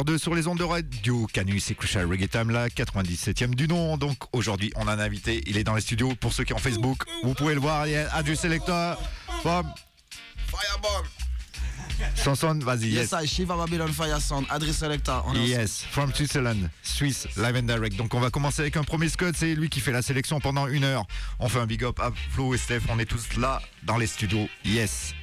18h02 sur les ondes de radio Canus et Crucial Reggae Time, la 97e du nom. Donc aujourd'hui, on a un invité, il est dans les studios. Pour ceux qui ont Facebook, vous pouvez le voir. Il y a Adju Selector from Firebomb. Sanson, vas-y. Yes, I Shiva Babylon Fire Sound, Adri Selector. On est Yes, from Switzerland, Swiss, live and direct. Donc on va commencer avec un premier Scott, c'est lui qui fait la sélection pendant une heure. On fait un big up à Flo et Steph, on est tous là dans les studios. Yes.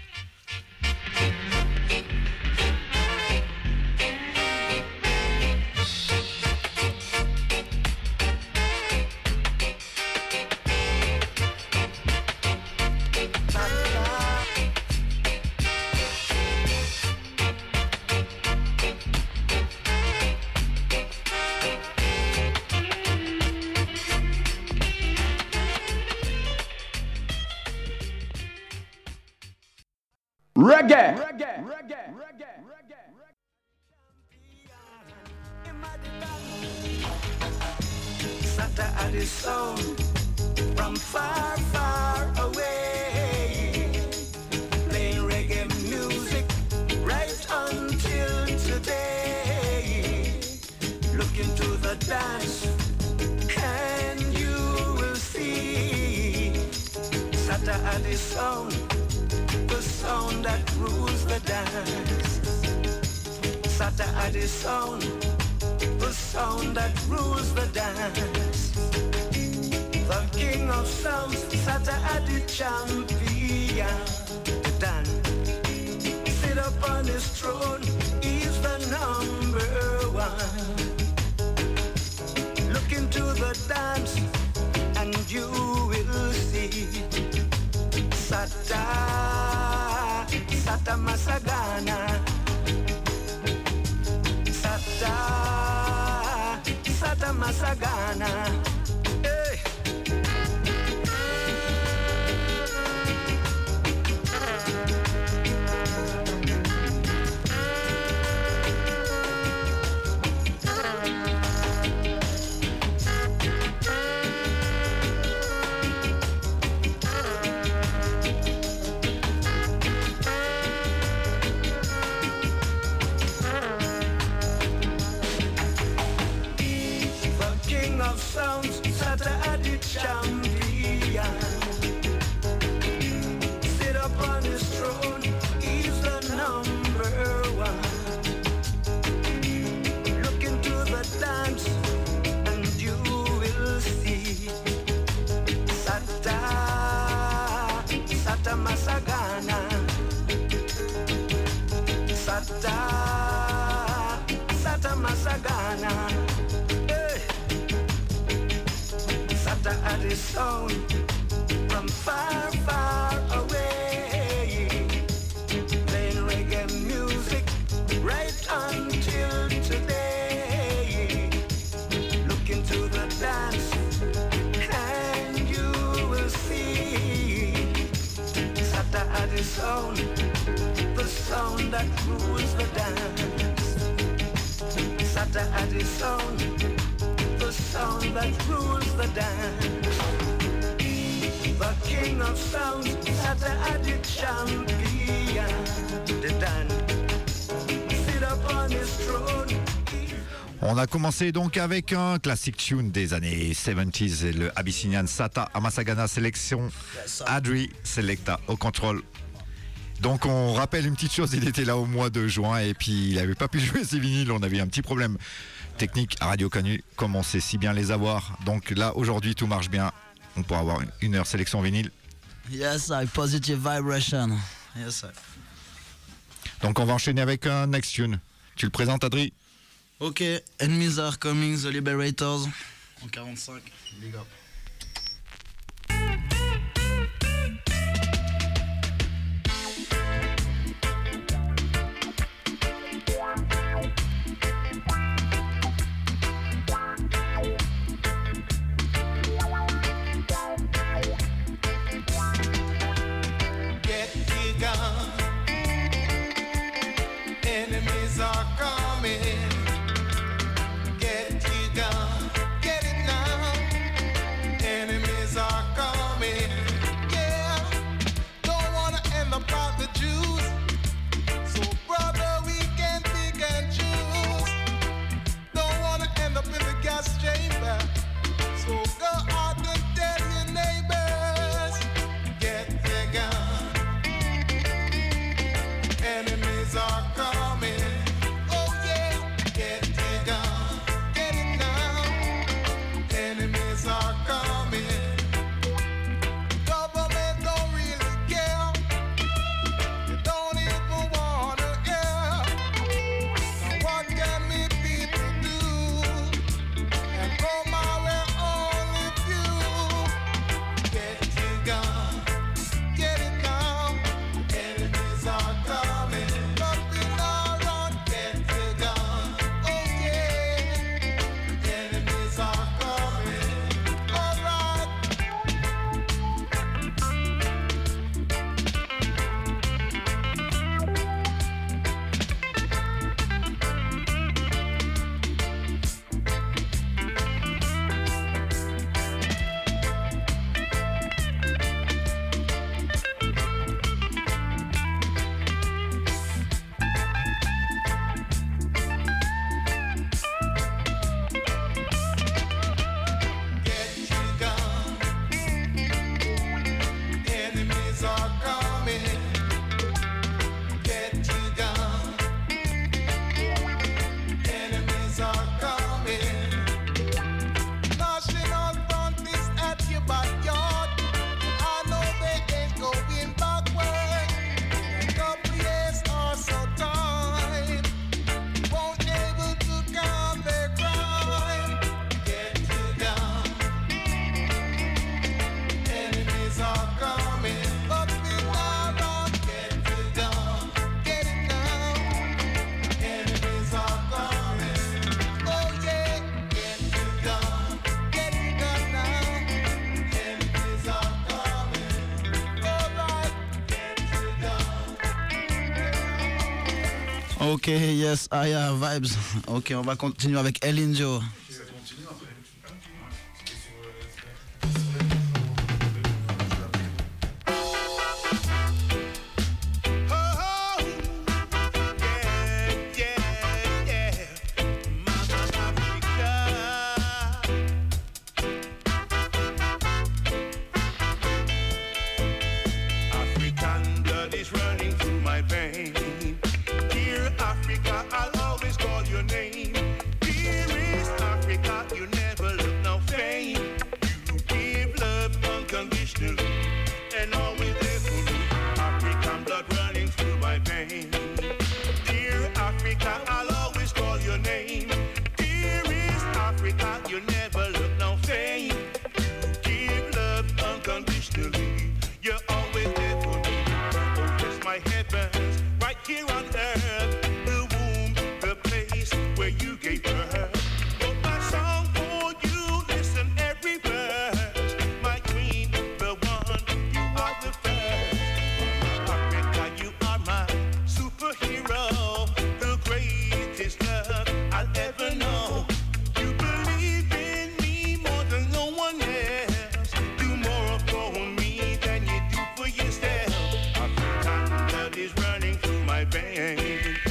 At sound from far, far away. Playing reggae music right until today. Look into the dance and you will see at sound, the sound that rules the dance. At sound the sound that rules the dance. The king of sounds, Sata Adi champion. Dan. Sit upon his throne, he's the number one. Look into the dance, and you will see. Sata, Satta Massagana. Sata, Satta Massagana. Sound from far, far away. Playing reggae music right until today. Look into the dance and you will see Sata at his sound, the sound that rules the dance. Sata at his sound, the sound that rules the dance. On a commencé donc avec un classic tune des années 70s, et le Abyssinian Sata Amasagana Sélection, Adri Selecta au contrôle. Donc on rappelle une petite chose, il était là au mois de juin et puis il n'avait pas pu jouer ses vinyles, on avait un petit problème technique à Radio Canu, comme on sait si bien les avoir. Donc là aujourd'hui tout marche bien, on pourra avoir une heure sélection vinyle. Yes, I Positive Vibration. Yes, sir. Donc on va enchaîner avec un next tune. Tu le présentes Adri Ok, Enemies are coming, The Liberators. En 45. Big up. Ok, yes, Aya, vibes. Ok, on va continuer avec El Indio. My veins.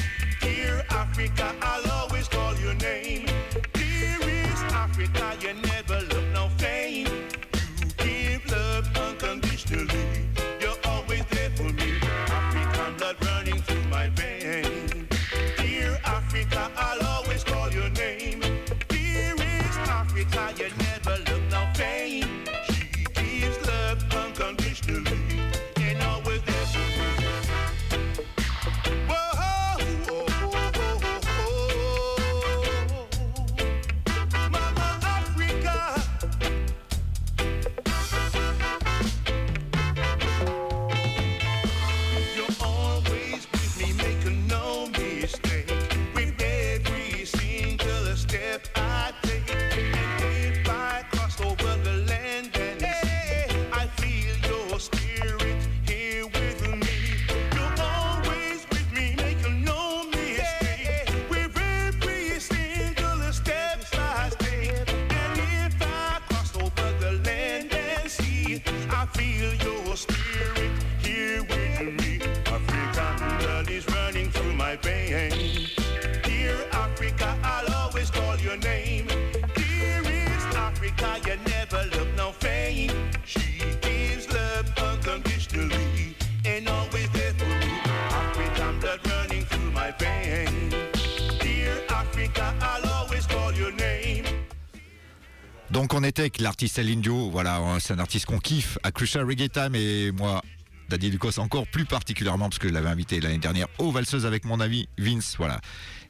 L'artiste El Indio, voilà, hein, c'est un artiste qu'on kiffe à Crucial Reggae Time et moi, Daddy Lucas encore plus particulièrement parce que je l'avais invité l'année dernière aux valseuses avec mon ami Vince, voilà.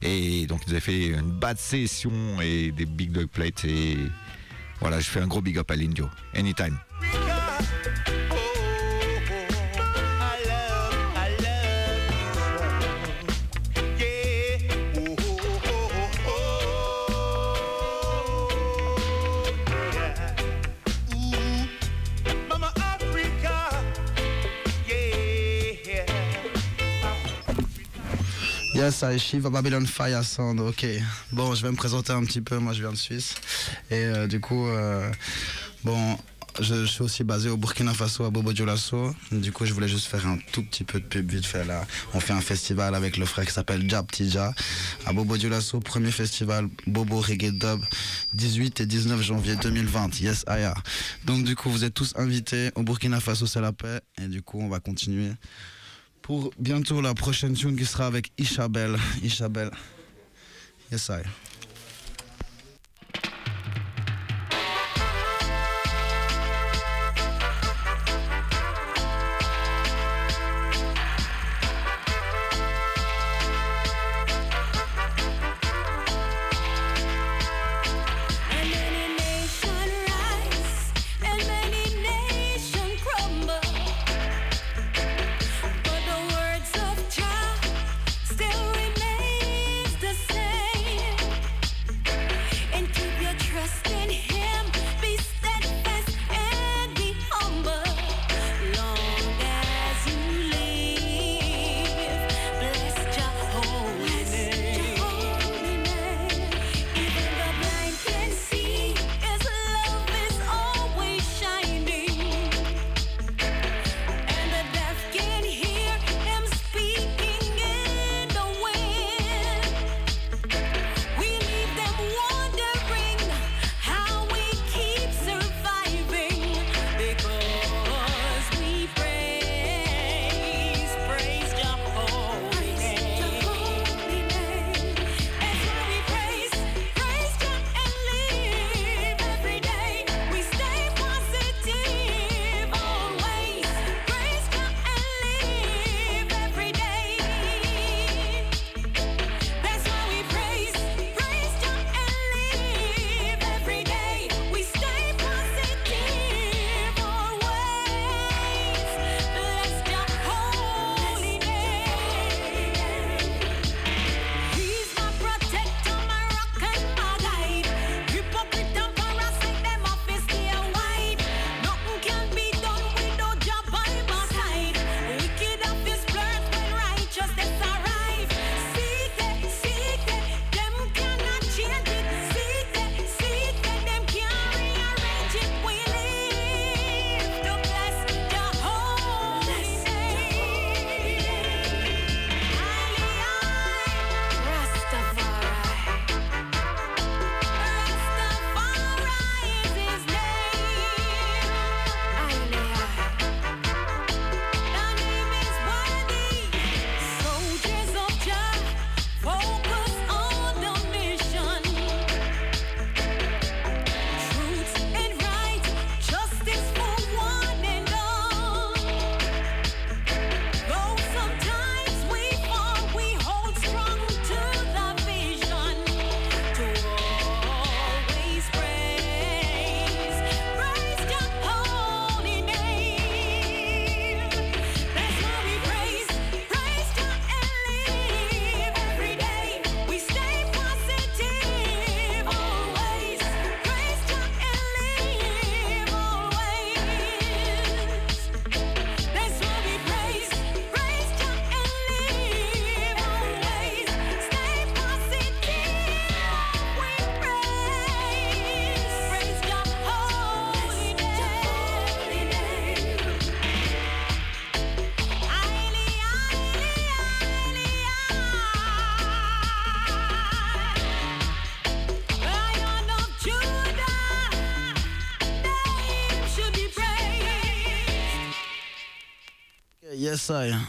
Et donc il nous a fait une bad session et des big dog plates et voilà, je fais un gros big up à l'Indio. Anytime. Yes, I Shiva Babylon Fire Sound, ok. Bon, je vais me présenter un petit peu, moi je viens de Suisse. Et euh, du coup, euh, bon, je, suis aussi basé au Burkina Faso, à Bobo Dioulasso. Du coup, je voulais juste faire un tout petit peu de pub vite fait là. On fait un festival avec le frère qui s'appelle Jab Tija à Bobo Dioulasso, premier festival Bobo Reggae Dub, 18 et 19 janvier 2020. Yes, Aya. Donc du coup, vous êtes tous invités au Burkina Faso, c'est la paix. Et du coup, on va continuer pour bientôt la prochaine tune qui sera avec Ishabel. Ishabel. Yes, I.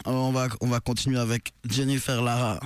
On va, on va continuer avec Jennifer Lara.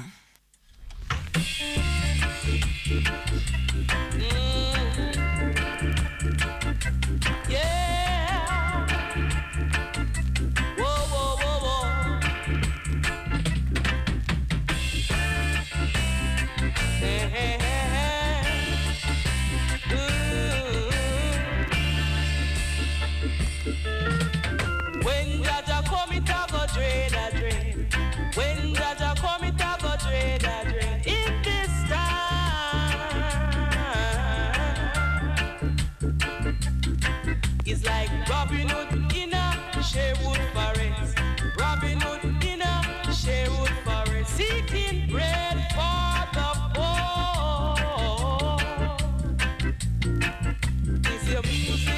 Seu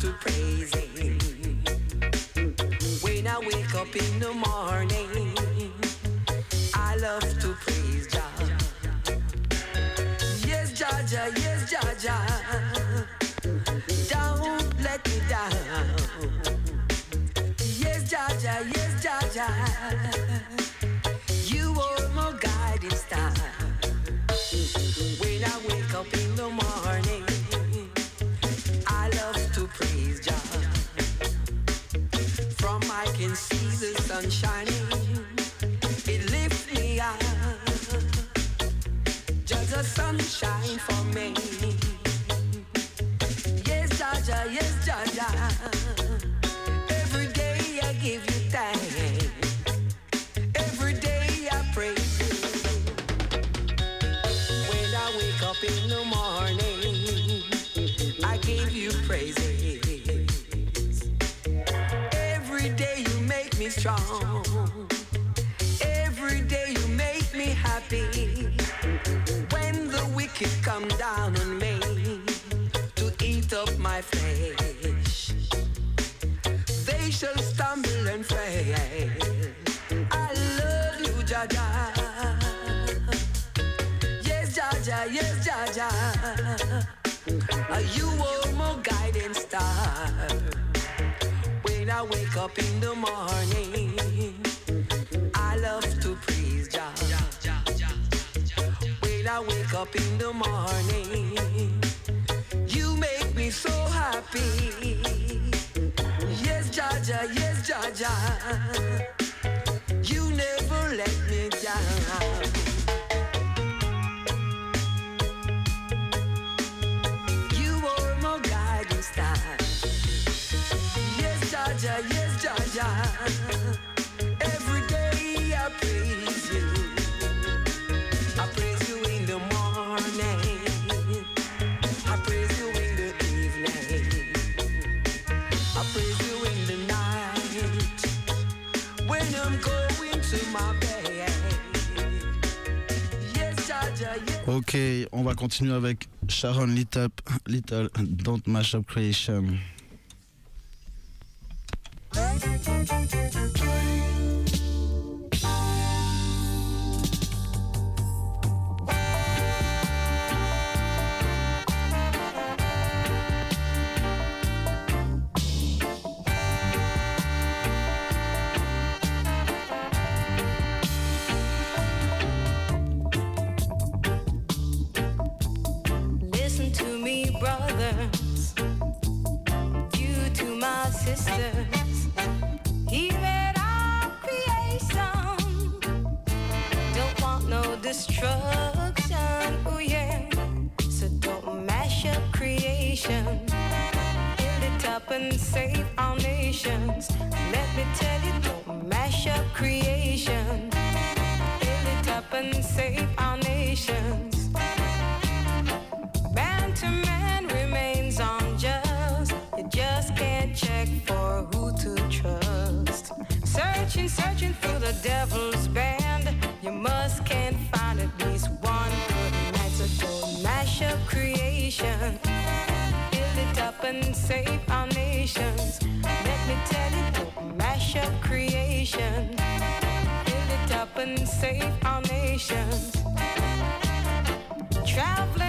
to praise Him. When I wake up in the morning, I love to praise Jah. Yes, Jah Jah, yes, Jah Jah. Don't let me down. Yes, Jah Jah, yes, Jah Jah. You are my guiding star. When I wake up in the morning, I love to praise Jah. When I wake up in the morning, you make me so happy. Yes, Jah Jah, yes, Jah Jah. va continuer avec Sharon Little, Little Don't Mash Up Creation. finish of creation. Build it up and save our nations. Let me tell you, don't mash up creation. Build it up and save our nations. Traveling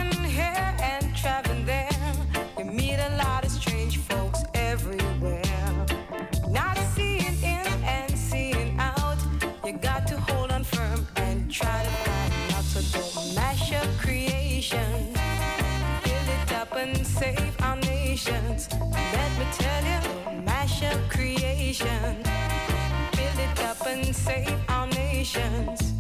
nation. Build it up and save our nations.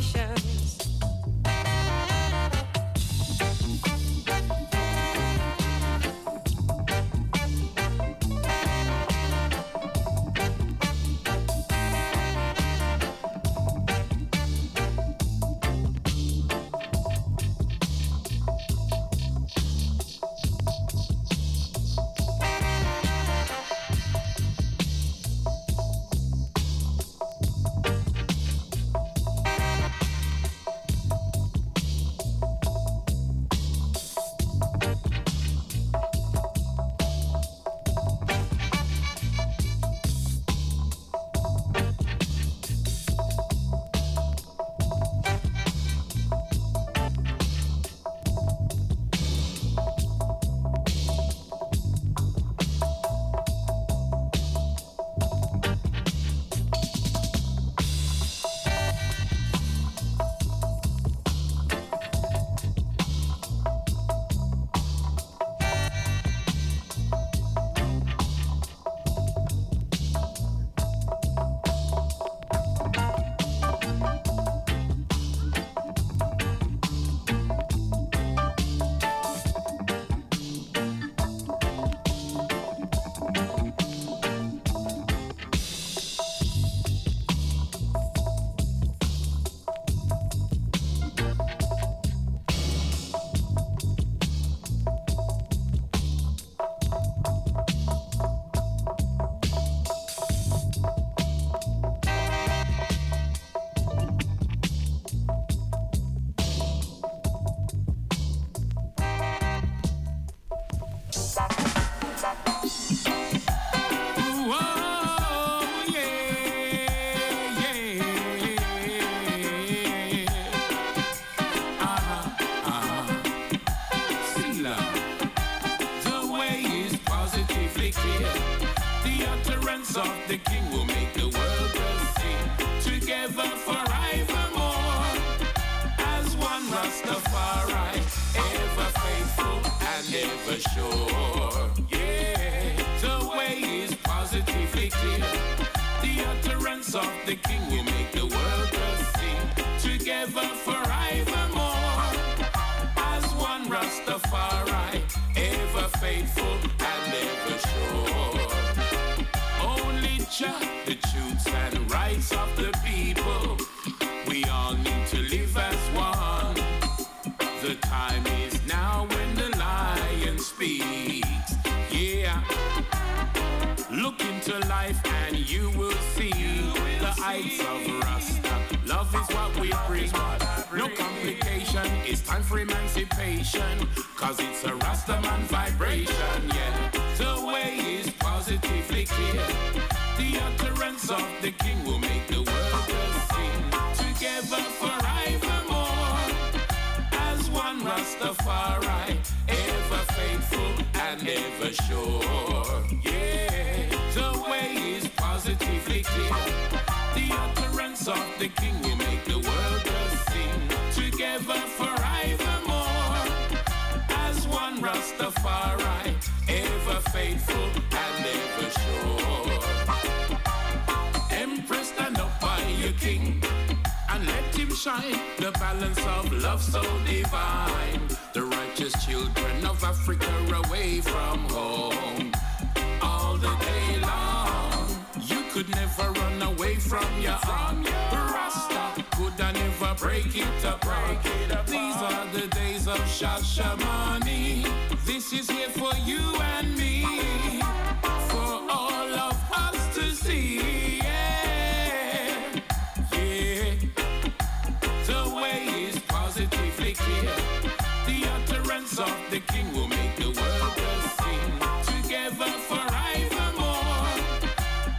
we. And ever sure. Yeah, the way is positively clear. The utterance of the emancipation. Cause it's a Rastaman vibration, yeah. The way is positively clear. The utterance of the king will make the world sing. Together forevermore. As one Rastafari, ever faithful and ever sure. Yeah, the way is positively clear. The utterance of the king shine. The balance of love so divine. The righteous children of Africa away from home all the day long. You could never run away from your own. Rasta could I never break it apart. These are the days of Shashamani. This is here for you and me. For all of utterance of the king will make the world a sing. Together forevermore.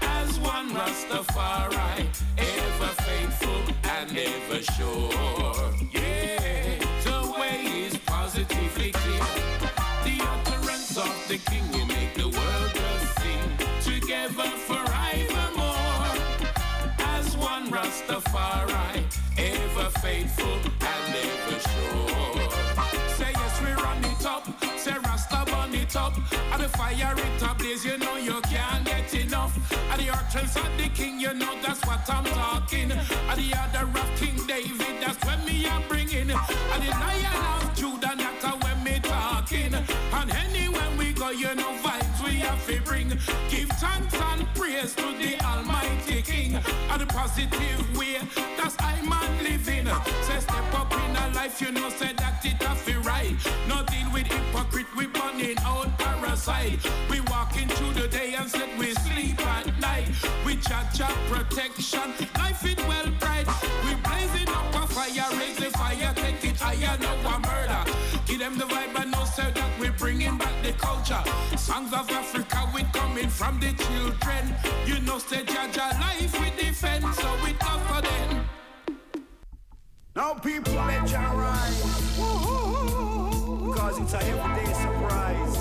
As one Rastafari, ever faithful and ever sure. Yeah. The way is positively clear. The utterance of the king will make the world sing. Together forevermore as one Rastafari, ever faithful up. And the fire it ablaze, you know you can't get enough. And the utterance of the king, you know that's what I'm talking. And the other of King David, that's when me I'm bringing. And the lion of Judah, that's when me talking. And anywhere we go, you know vibes we have to bring. Give thanks and praise to the Almighty King. And the positive way, that's I man living. Say step up in a life, you know, say that it have right. No with hypocrite, we burning out parasite. We walking through the day and said we sleep at night. We judge our protection, life it well bright. We blazing up a fire, raise the fire, take it higher, no a murder. Give them the vibe and know that we bringing back the culture. Songs of Africa, we coming from the children. You know, say judge our life we defend, so we love for them. Now people let you rise. Cause it's a everyday surprise.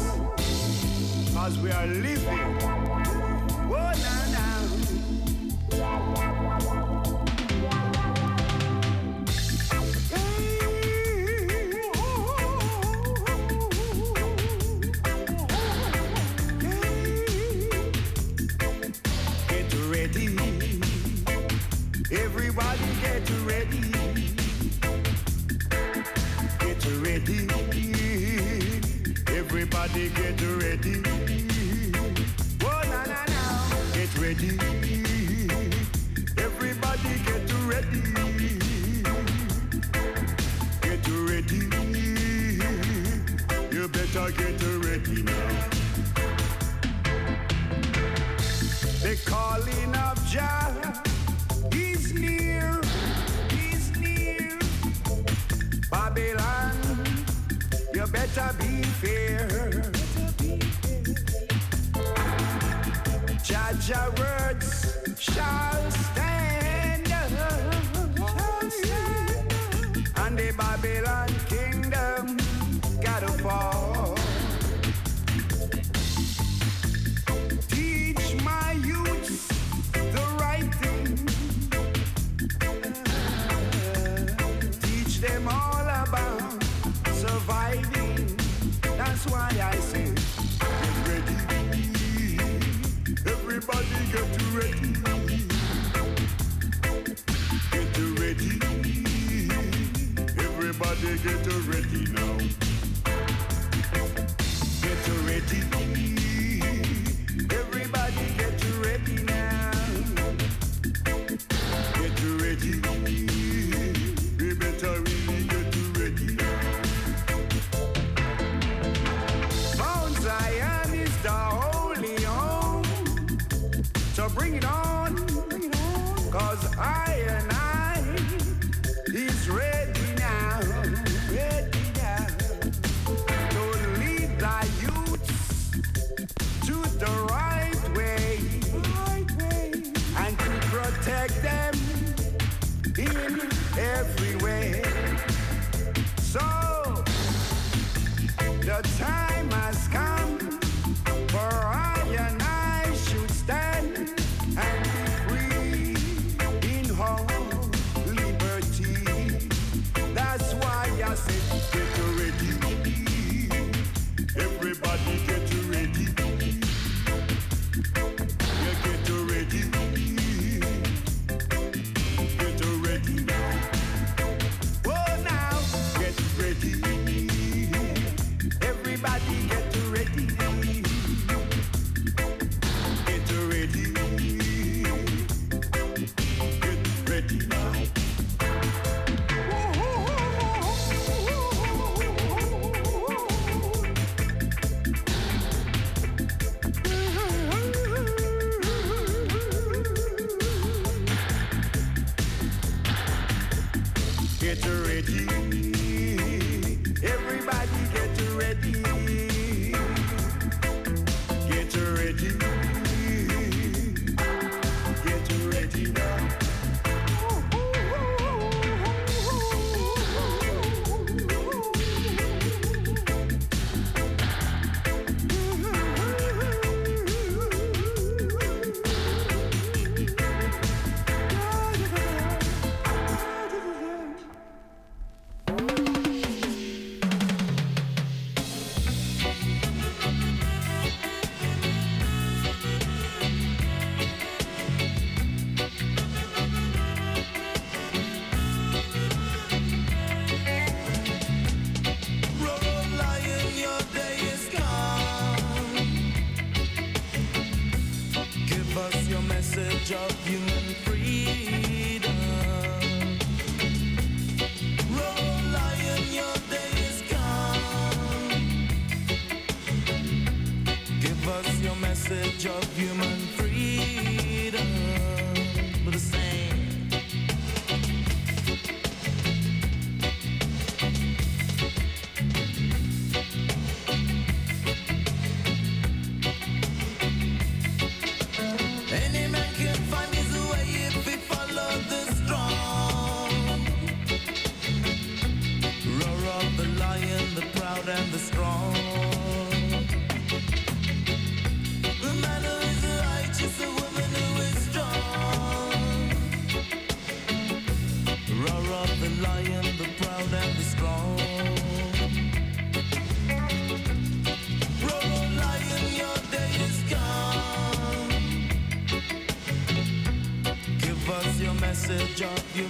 Cause we are living Everybody get ready. Oh, na, na, na. Get ready. Everybody get ready. Get ready. You better get ready now. The calling of Jah is near. Is near. Babylon, better be fair. Judge your words shall stand. And the Babylon why I say, get ready. Everybody get ready. Get ready. Everybody get ready now. Get message of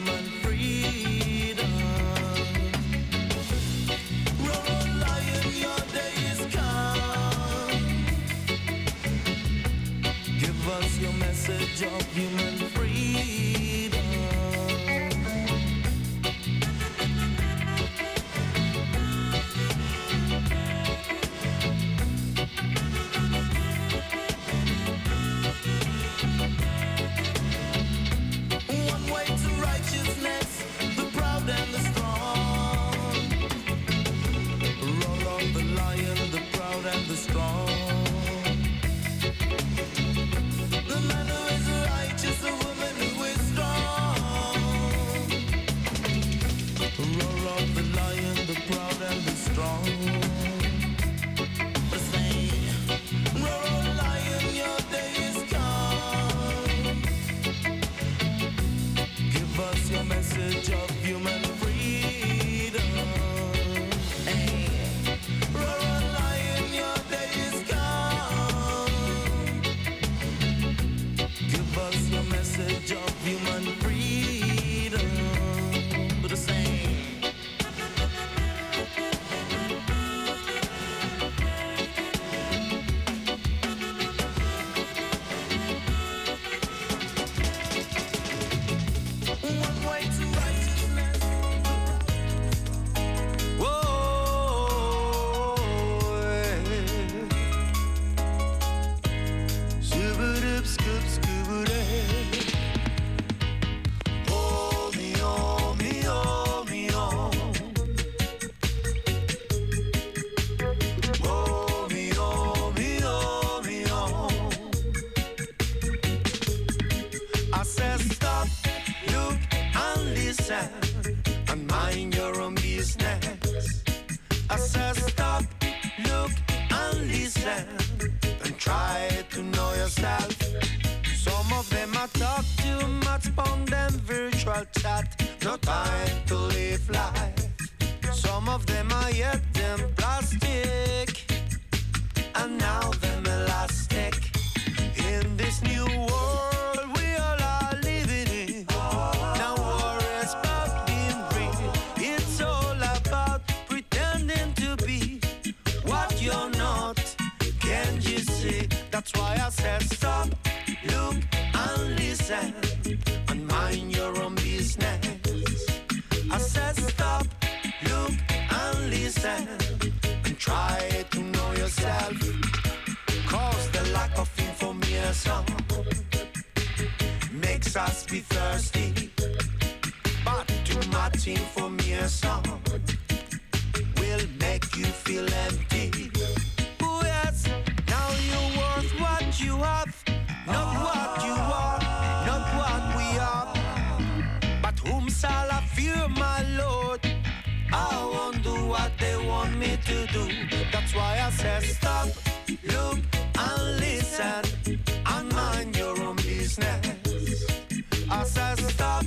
I say stop,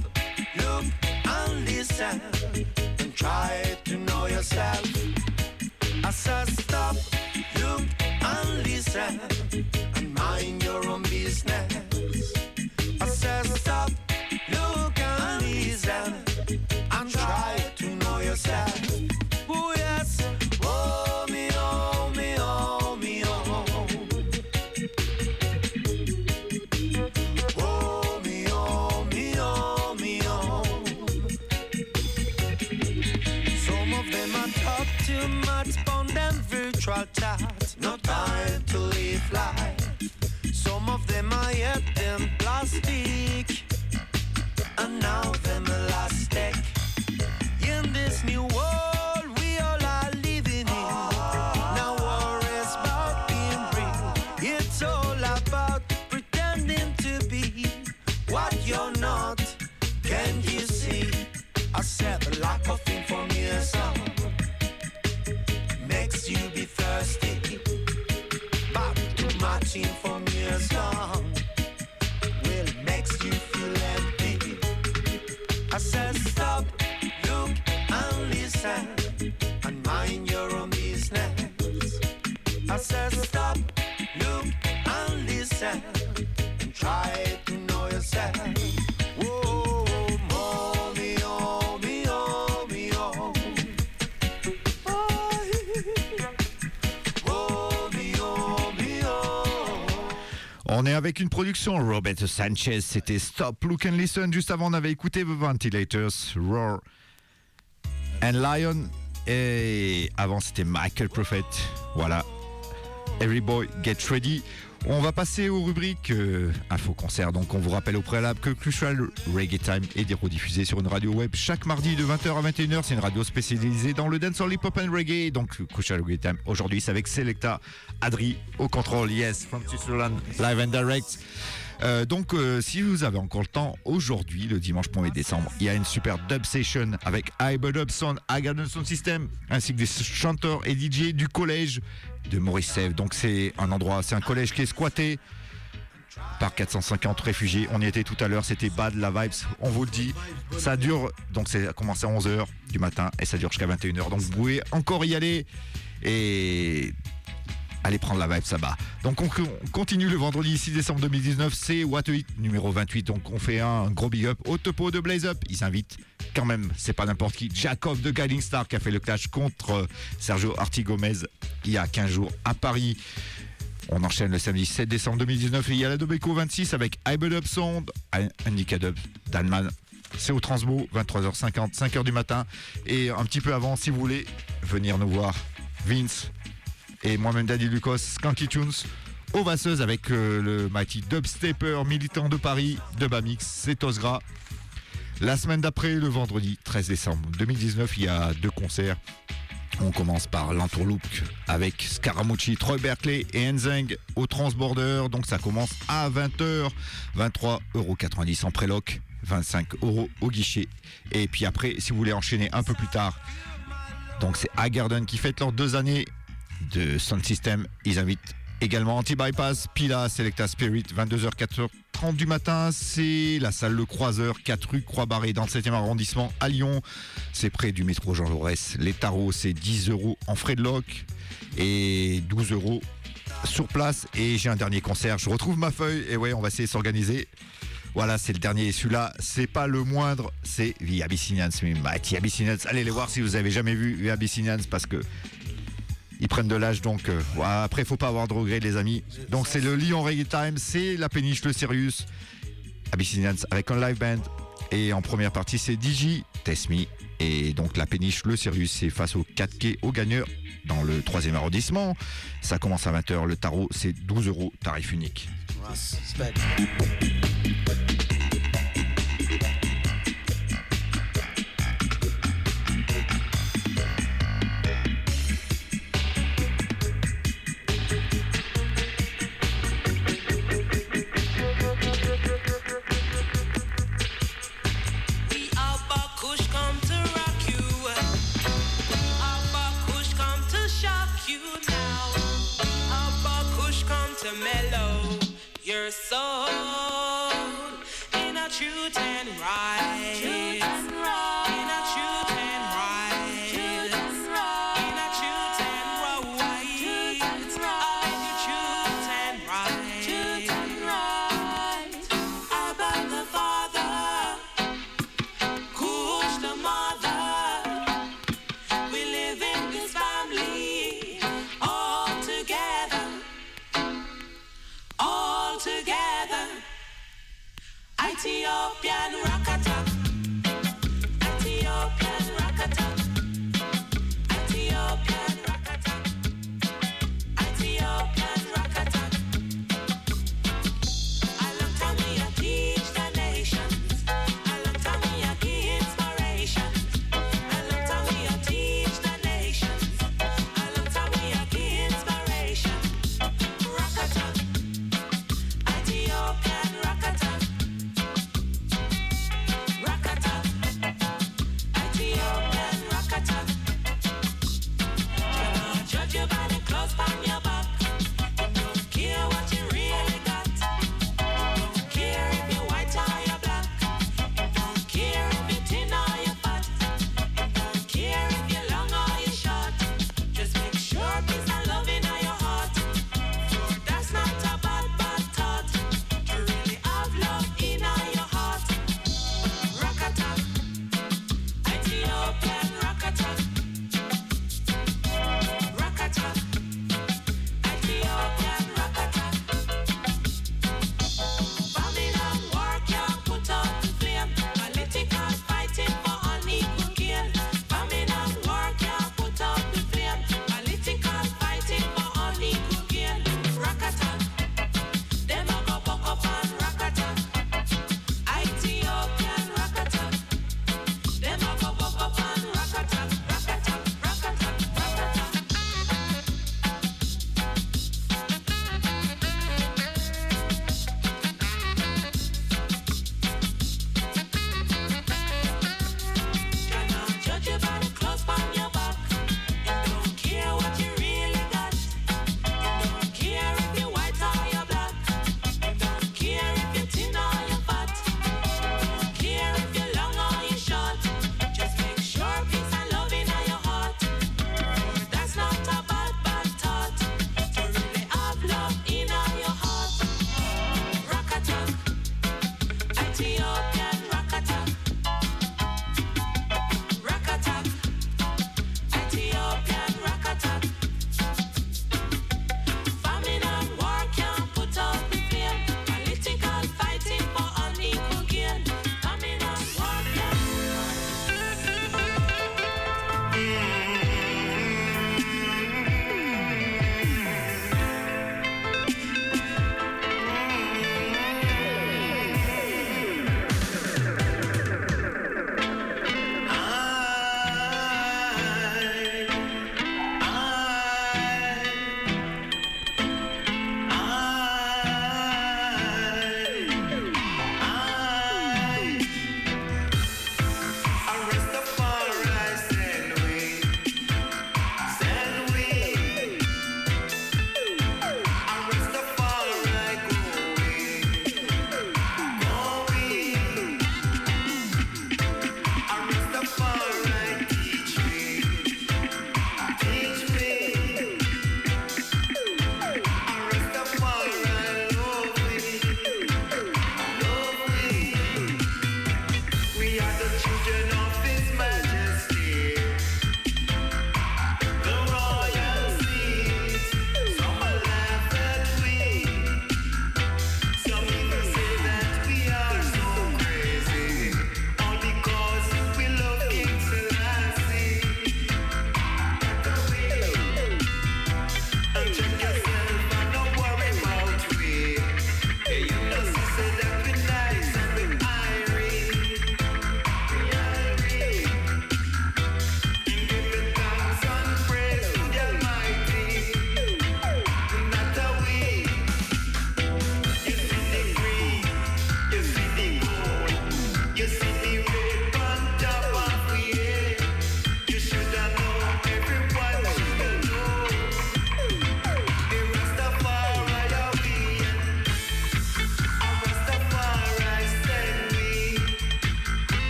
look and listen, and try to know yourself. I said stop, look and listen, production Robert Sanchez, c'était Stop, Look and Listen. Juste avant, on avait écouté The Ventilators, Roar and Lion. Et avant, c'était Michael Prophet. Voilà. Every Boy Get Ready. On va passer aux rubriques euh, info concert. Donc, on vous rappelle au préalable que Crucial Reggae Time est rediffusé sur une radio web chaque mardi de 20h à 21h. C'est une radio spécialisée dans le dancehall, hip hop and reggae. Donc, Crucial Reggae Time aujourd'hui, c'est avec Selecta Adri au contrôle. Yes, from Switzerland, live and direct. Euh, donc, euh, si vous avez encore le temps, aujourd'hui, le dimanche 1er décembre, il y a une super dub session avec Dub Sound, Garden Sound System, ainsi que des chanteurs et DJ du collège de Maurice Sèvres. Donc, c'est un endroit, c'est un collège qui est squatté par 450 réfugiés. On y était tout à l'heure, c'était bad la vibes, on vous le dit. Ça dure, donc c'est commencé à 11h du matin et ça dure jusqu'à 21h. Donc vous pouvez encore y aller et aller prendre la vibe, ça bat. Donc on on continue le vendredi 6 décembre 2019, c'est What a Hit numéro 28. Donc on fait un gros big up au topo de Blaze Up. Ils s'invitent quand même, c'est pas n'importe qui. Jacob de Guiding Star qui a fait le clash contre Sergio Artigomez il y a 15 jours à Paris. On enchaîne le samedi 7 décembre 2019 et il y a la Dobeco 26 avec Ibel Up Sound, Indica Dub. C'est au Transbo, 23h50, 5h du matin. Et un petit peu avant, si vous voulez venir nous voir, Vince et moi-même Daddy Lucas, Skanky Tunes, au Vasseuse avec euh, le Mighty Dubstepper militant de Paris, de Bamix, c'est Osgra. La semaine d'après, le vendredi 13 décembre 2019, il y a deux concerts. On commence par l'entourloupe avec Scaramucci, Troy Berkeley et Enzeng au Transborder. Donc ça commence à 20h, 23,90€ en préloc, 25 euros au guichet. Et puis après, si vous voulez enchaîner un peu plus tard, donc c'est Agarden qui fête leurs deux années de Sound System. Ils invitent également Anti-Bypass, Pila, Selecta Spirit, 22h, 7h30 du matin, c'est la salle Le Croiseur, 4 rue Croix-Barré, dans le 7e arrondissement à Lyon. C'est près du métro Jean Jaurès. Les tarots, c'est 10 euros en frais de loc et 12 euros sur place. Et j'ai un dernier concert. Je retrouve ma feuille. Et ouais, on va essayer de s'organiser. Voilà, c'est le dernier. Celui-là, c'est pas le moindre. C'est The Abyssinians. Allez les voir si vous avez jamais vu The Abyssinians parce que ils prennent de l'âge. Donc euh, après, faut pas avoir de regrets, les amis. Donc c'est le Lyon Reggae Time. C'est la péniche, le Sirius. Abyssinians avec un live band. Et en première partie, c'est DJ, Test Me. Et donc la péniche, le Sirius, c'est face au 4 quai au gagneur dans le 3e arrondissement. Ça commence à 20h. Le tarot, c'est 12 euros, tarif unique. Ethiopian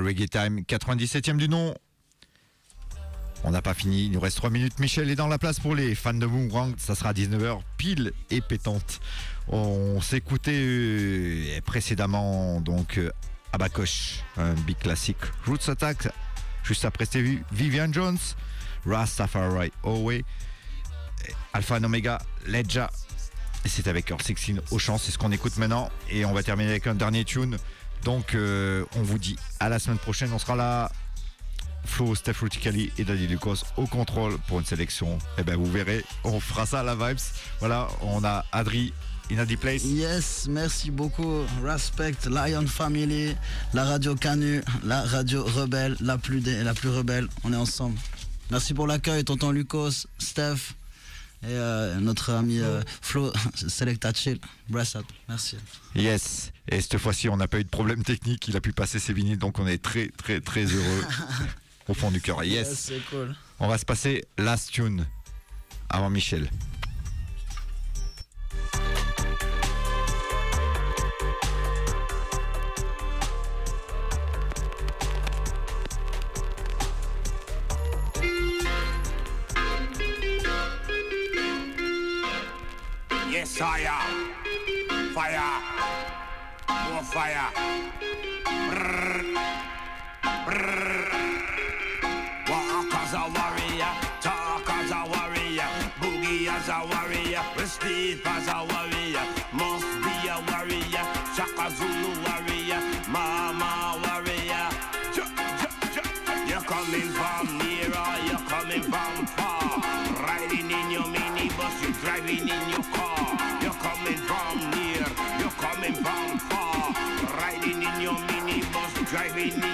Reggae Time, 97e du nom. On n'a pas fini, il nous reste 3 minutes. Michel est dans la place pour les fans de Moongrang. Ça sera à 19h, pile et pétante. On s'écoutait euh, précédemment donc euh, Abakosh, un big classique. Roots Attack, juste après c'était Vi- Vivian Jones, Rastafari Owe, Alpha and Omega, Ledja. C'est avec Earth 16 au chant, c'est ce qu'on écoute maintenant. Et on va terminer avec un dernier tune. Donc euh, on vous dit à la semaine prochaine. On sera là. Flo, Steph Ruticali et Daddy Lucas au contrôle pour une sélection. Et ben vous verrez, on fera ça à la Vibes. Voilà, on a Adri in Addy Place. Yes, merci beaucoup. Respect, Lion Family, la radio Canu, la radio rebelle, la plus, la plus rebelle. On est ensemble. Merci pour l'accueil, tonton Lucas, Steph et euh, notre ami euh, Flo, Selecta Chill. Bless up. Merci. Yes. Et cette fois-ci, on n'a pas eu de problème technique. Il a pu passer ses vinyles, donc on est très très très heureux au fond du cœur. Yes. c'est cool. On va se passer Last Tune avant Michel. Fire. Minibus, driving